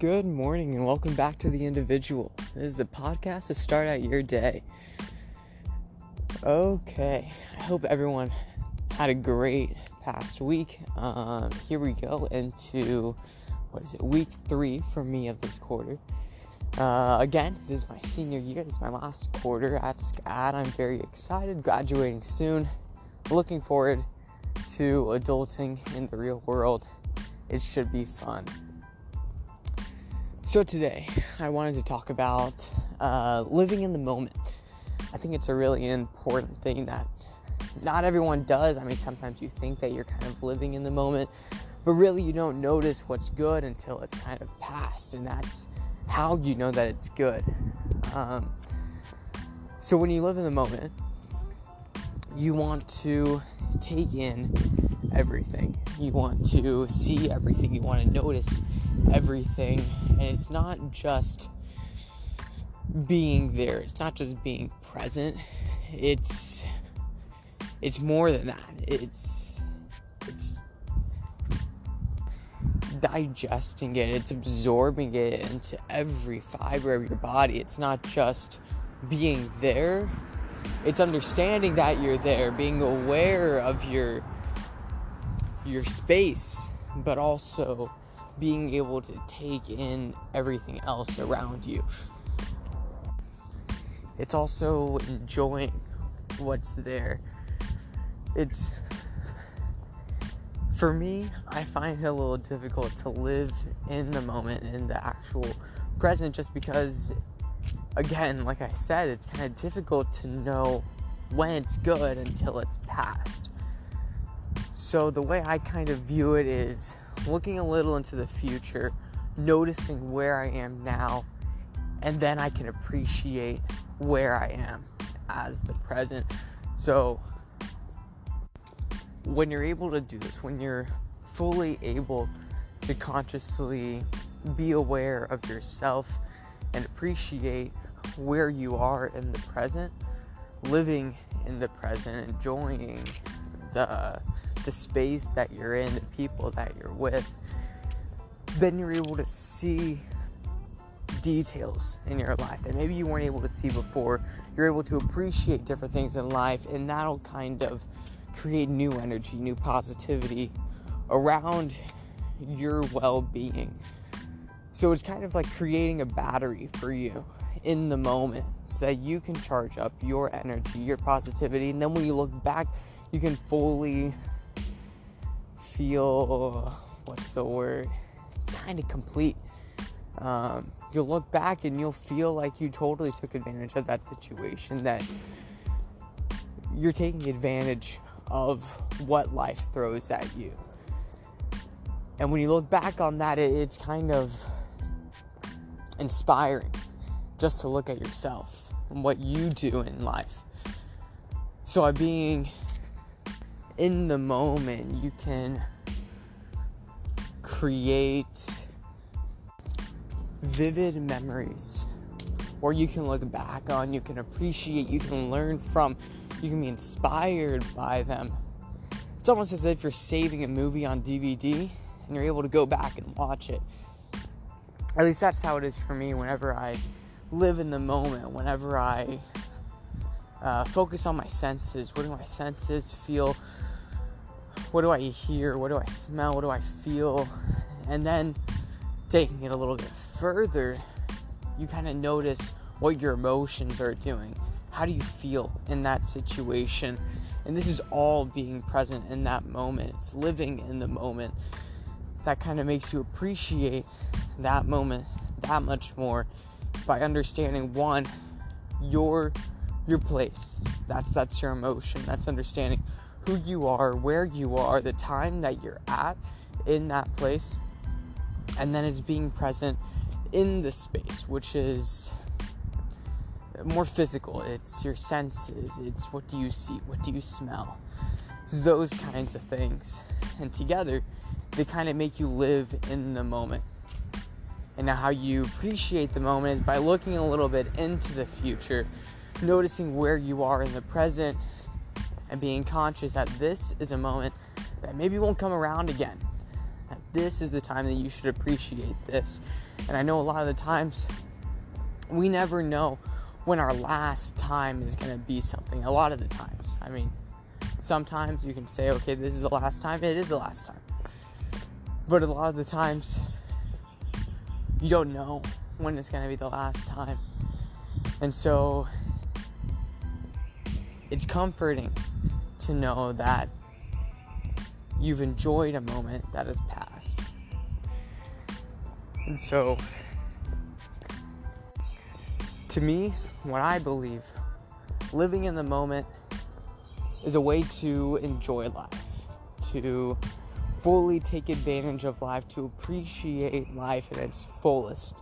Good morning and welcome back to The Individual. This is the podcast to start out your day. Okay, I hope everyone had a great past week. Um, here we go into what is it, week three for me of this quarter. Uh, again, this is my senior year, this is my last quarter at SCAD. I'm very excited, graduating soon, looking forward to adulting in the real world. It should be fun. So, today I wanted to talk about uh, living in the moment. I think it's a really important thing that not everyone does. I mean, sometimes you think that you're kind of living in the moment, but really you don't notice what's good until it's kind of past, and that's how you know that it's good. Um, so, when you live in the moment, you want to take in everything. You want to see everything. You want to notice everything. And it's not just being there. It's not just being present. It's it's more than that. It's it's digesting it. It's absorbing it into every fiber of your body. It's not just being there. It's understanding that you're there, being aware of your your space, but also being able to take in everything else around you. It's also enjoying what's there. It's for me, I find it a little difficult to live in the moment, in the actual present, just because, again, like I said, it's kind of difficult to know when it's good until it's past. So, the way I kind of view it is looking a little into the future, noticing where I am now, and then I can appreciate where I am as the present. So, when you're able to do this, when you're fully able to consciously be aware of yourself and appreciate where you are in the present, living in the present, enjoying the the space that you're in, the people that you're with, then you're able to see details in your life that maybe you weren't able to see before. You're able to appreciate different things in life, and that'll kind of create new energy, new positivity around your well being. So it's kind of like creating a battery for you in the moment so that you can charge up your energy, your positivity, and then when you look back, you can fully feel what's the word? It's kind of complete. Um, you'll look back and you'll feel like you totally took advantage of that situation, that you're taking advantage of what life throws at you. And when you look back on that, it, it's kind of inspiring just to look at yourself and what you do in life. So, by being in the moment, you can create vivid memories or you can look back on, you can appreciate, you can learn from, you can be inspired by them. It's almost as if you're saving a movie on DVD and you're able to go back and watch it. At least that's how it is for me whenever I live in the moment, whenever I uh, focus on my senses. What do my senses feel? What do I hear? What do I smell? What do I feel? And then taking it a little bit further, you kind of notice what your emotions are doing. How do you feel in that situation? And this is all being present in that moment. It's living in the moment. That kind of makes you appreciate that moment that much more by understanding one, your your place. That's that's your emotion. That's understanding who you are, where you are, the time that you're at in that place, and then it's being present in the space, which is more physical. It's your senses, it's what do you see, what do you smell, those kinds of things. And together, they kind of make you live in the moment. And now, how you appreciate the moment is by looking a little bit into the future, noticing where you are in the present, and being conscious that this is a moment that maybe won't come around again. That this is the time that you should appreciate this. And I know a lot of the times we never know when our last time is going to be something. A lot of the times. I mean, sometimes you can say, okay, this is the last time. It is the last time. But a lot of the times, you don't know when it's going to be the last time. And so, it's comforting to know that you've enjoyed a moment that has passed. And so, to me, what I believe, living in the moment is a way to enjoy life, to fully take advantage of life, to appreciate life in its fullest.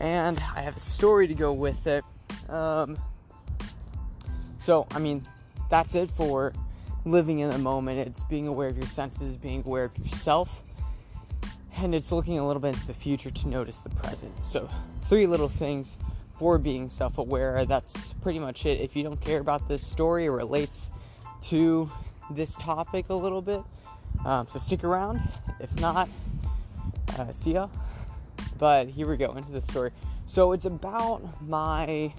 And I have a story to go with it. Um, so, I mean, that's it for living in the moment. It's being aware of your senses, being aware of yourself, and it's looking a little bit into the future to notice the present. So, three little things for being self aware. That's pretty much it. If you don't care about this story, it relates to this topic a little bit. Um, so, stick around. If not, uh, see ya. But here we go into the story. So, it's about my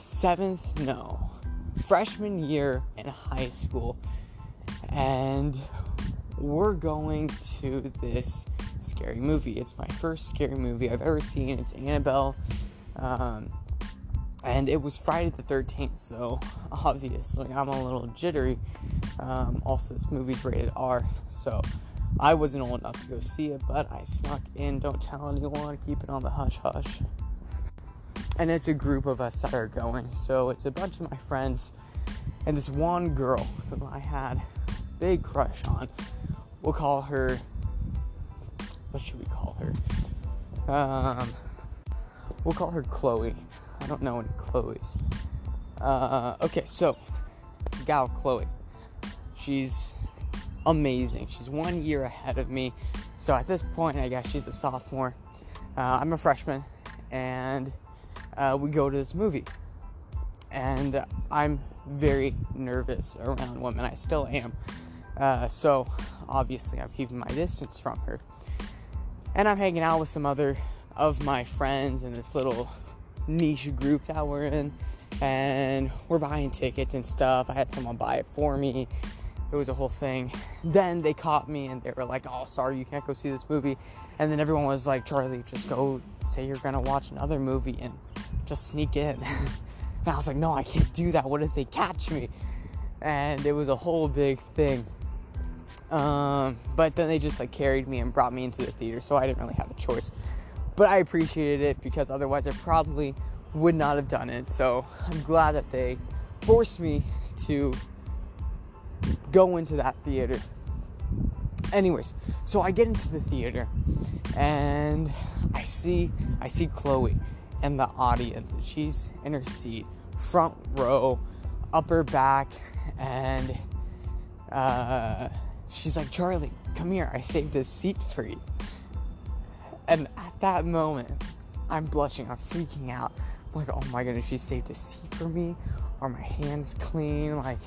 seventh, no, freshman year in high school. And we're going to this scary movie. It's my first scary movie I've ever seen. It's Annabelle. Um, and it was Friday the 13th, so obviously I'm a little jittery. Um, also, this movie's rated R, so I wasn't old enough to go see it, but I snuck in. Don't tell anyone, keep it on the hush hush. And it's a group of us that are going, so it's a bunch of my friends and this one girl who I had big crush on. We'll call her what should we call her? Um, we'll call her Chloe. I don't know any Chloe's. Uh, okay, so this gal Chloe, she's amazing. She's one year ahead of me. So at this point, I guess she's a sophomore. Uh, I'm a freshman, and uh, we go to this movie. And I'm very nervous around women. I still am. Uh, so obviously, I'm keeping my distance from her and I'm hanging out with some other of my friends in this little niche group that we're in, and we're buying tickets and stuff. I had someone buy it for me. It was a whole thing. Then they caught me and they were like, "Oh, sorry, you can't go see this movie." And then everyone was like, "Charlie, just go say you're gonna watch another movie and just sneak in." and I was like, "No, I can't do that. What if they catch me?" And it was a whole big thing. Um, but then they just like carried me and brought me into the theater, so I didn't really have a choice. But I appreciated it because otherwise I probably would not have done it. So I'm glad that they forced me to go into that theater. Anyways, so I get into the theater and I see I see Chloe in the audience. She's in her seat, front row, upper back, and uh she's like, Charlie, come here. I saved a seat for you. And at that moment, I'm blushing. I'm freaking out. I'm like, oh my goodness, she saved a seat for me. Are my hands clean? Like,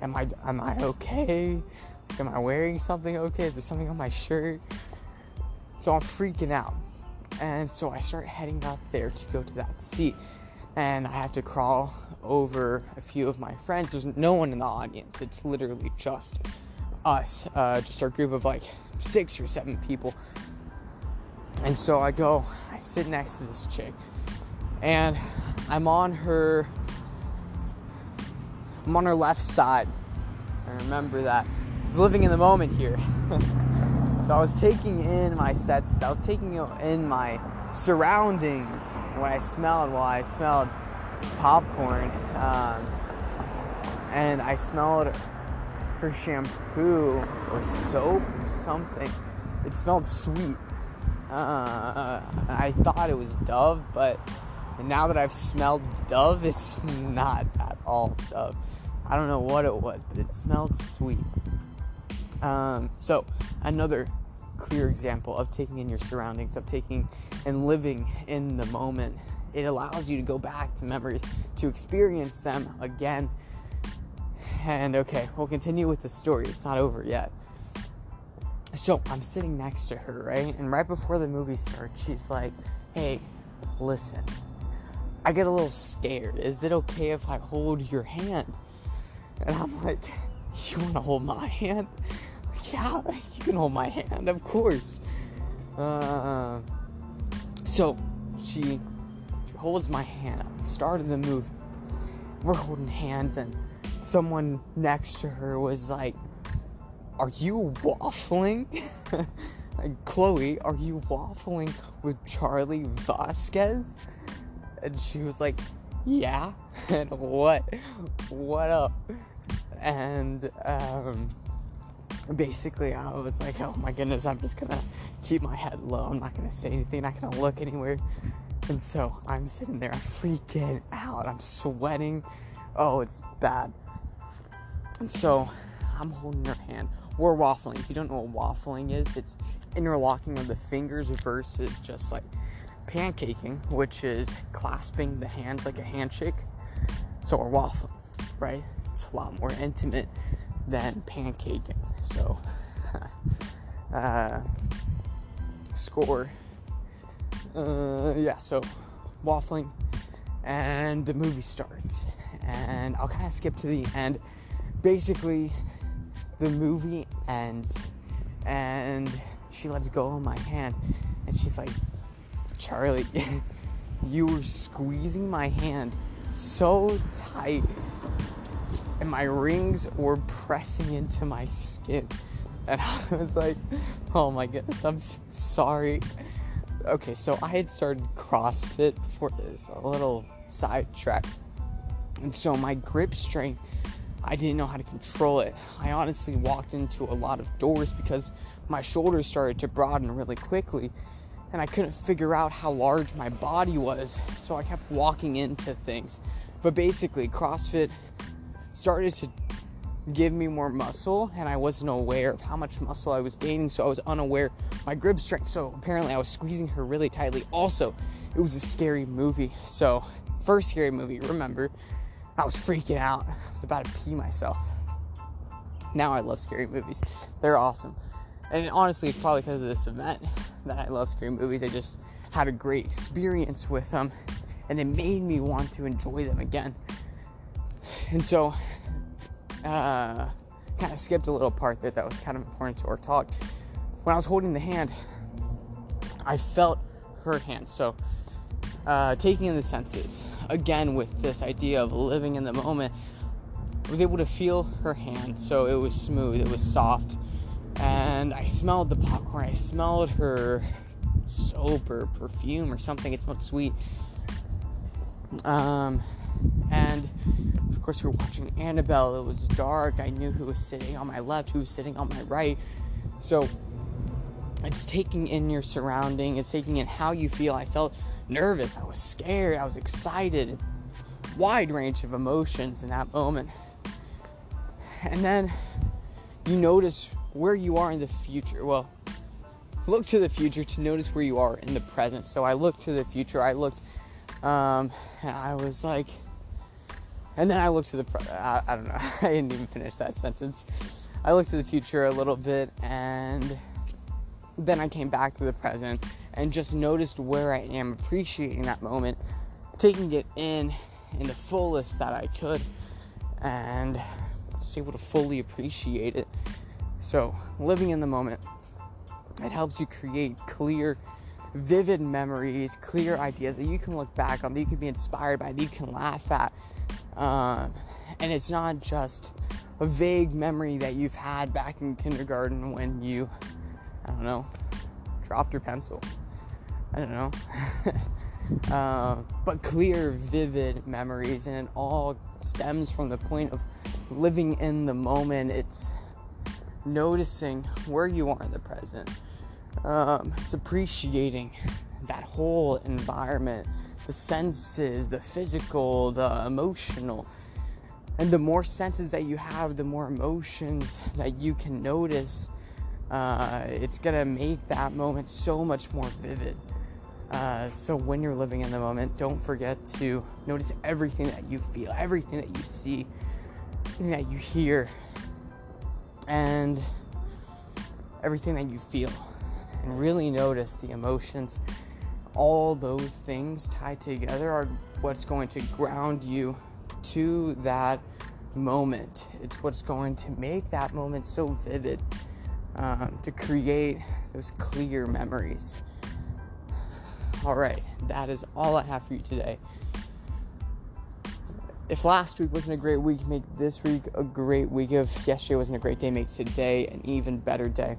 am I am I okay? am I wearing something okay? Is there something on my shirt? So I'm freaking out. And so I start heading up there to go to that seat. And I have to crawl over a few of my friends. There's no one in the audience. It's literally just us, uh, just our group of like six or seven people. And so I go, I sit next to this chick, and I'm on her, I'm on her left side. I remember that. I was living in the moment here. so I was taking in my sets, I was taking in my surroundings when I smelled, well, I smelled popcorn. Um, and I smelled her shampoo or soap or something. It smelled sweet. Uh, I thought it was Dove, but now that I've smelled Dove, it's not at all Dove. I don't know what it was, but it smelled sweet. Um, so, another clear example of taking in your surroundings, of taking and living in the moment. It allows you to go back to memories, to experience them again and okay, we'll continue with the story. It's not over yet. So I'm sitting next to her, right? And right before the movie starts, she's like, hey, listen, I get a little scared. Is it okay if I hold your hand? And I'm like, you want to hold my hand? Yeah, you can hold my hand, of course. Uh, so she, she holds my hand at the start of the movie. We're holding hands, and someone next to her was like, Are you waffling? like, Chloe, are you waffling with Charlie Vasquez? And she was like, Yeah. And what? What up? And um, basically, I was like, Oh my goodness, I'm just gonna keep my head low. I'm not gonna say anything, not gonna look anywhere. And so I'm sitting there, I'm freaking out. I'm sweating. Oh, it's bad. And so I'm holding her hand. We're waffling. If you don't know what waffling is, it's interlocking of the fingers versus just like pancaking, which is clasping the hands like a handshake. So we're waffling, right? It's a lot more intimate than pancaking. So, uh, score. Uh, yeah, so waffling, and the movie starts. And I'll kind of skip to the end. Basically, the movie ends, and she lets go of my hand, and she's like, Charlie, you were squeezing my hand so tight, and my rings were pressing into my skin. And I was like, oh my goodness, I'm so sorry. Okay, so I had started CrossFit before this, a little sidetrack. And so my grip strength, I didn't know how to control it. I honestly walked into a lot of doors because my shoulders started to broaden really quickly and I couldn't figure out how large my body was. So I kept walking into things. But basically, CrossFit started to give me more muscle and I wasn't aware of how much muscle I was gaining, so I was unaware my grip strength. So apparently I was squeezing her really tightly. Also, it was a scary movie. So, first scary movie, remember, I was freaking out. I was about to pee myself. Now I love scary movies. They're awesome. And honestly, it's probably because of this event that I love scary movies. I just had a great experience with them and it made me want to enjoy them again. And so uh, kind of skipped a little part there that was kind of important to our talk. When I was holding the hand, I felt her hand. So, uh, taking in the senses, again, with this idea of living in the moment, I was able to feel her hand. So, it was smooth, it was soft, and I smelled the popcorn. I smelled her soap or perfume or something. It smelled sweet. Um, and course, we were watching Annabelle. It was dark. I knew who was sitting on my left, who was sitting on my right. So it's taking in your surrounding, it's taking in how you feel. I felt nervous, I was scared, I was excited. Wide range of emotions in that moment. And then you notice where you are in the future. Well, look to the future to notice where you are in the present. So I looked to the future. I looked, um, and I was like, and then I looked to the. I, I don't know. I didn't even finish that sentence. I looked to the future a little bit, and then I came back to the present and just noticed where I am, appreciating that moment, taking it in in the fullest that I could, and just able to fully appreciate it. So, living in the moment, it helps you create clear, vivid memories, clear ideas that you can look back on, that you can be inspired by, that you can laugh at. Um, and it's not just a vague memory that you've had back in kindergarten when you, I don't know, dropped your pencil. I don't know. uh, but clear, vivid memories, and it all stems from the point of living in the moment. It's noticing where you are in the present. Um, it's appreciating that whole environment, the senses, the physical, the emotional. And the more senses that you have, the more emotions that you can notice. Uh, it's gonna make that moment so much more vivid. Uh, so when you're living in the moment, don't forget to notice everything that you feel, everything that you see, everything that you hear, and everything that you feel and really notice the emotions. All those things tied together are what's going to ground you to that moment. It's what's going to make that moment so vivid um, to create those clear memories. All right, that is all I have for you today. If last week wasn't a great week, make this week a great week. If yesterday wasn't a great day, make today an even better day.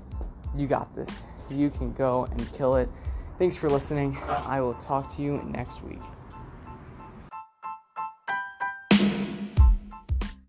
You got this. You can go and kill it. Thanks for listening. I will talk to you next week.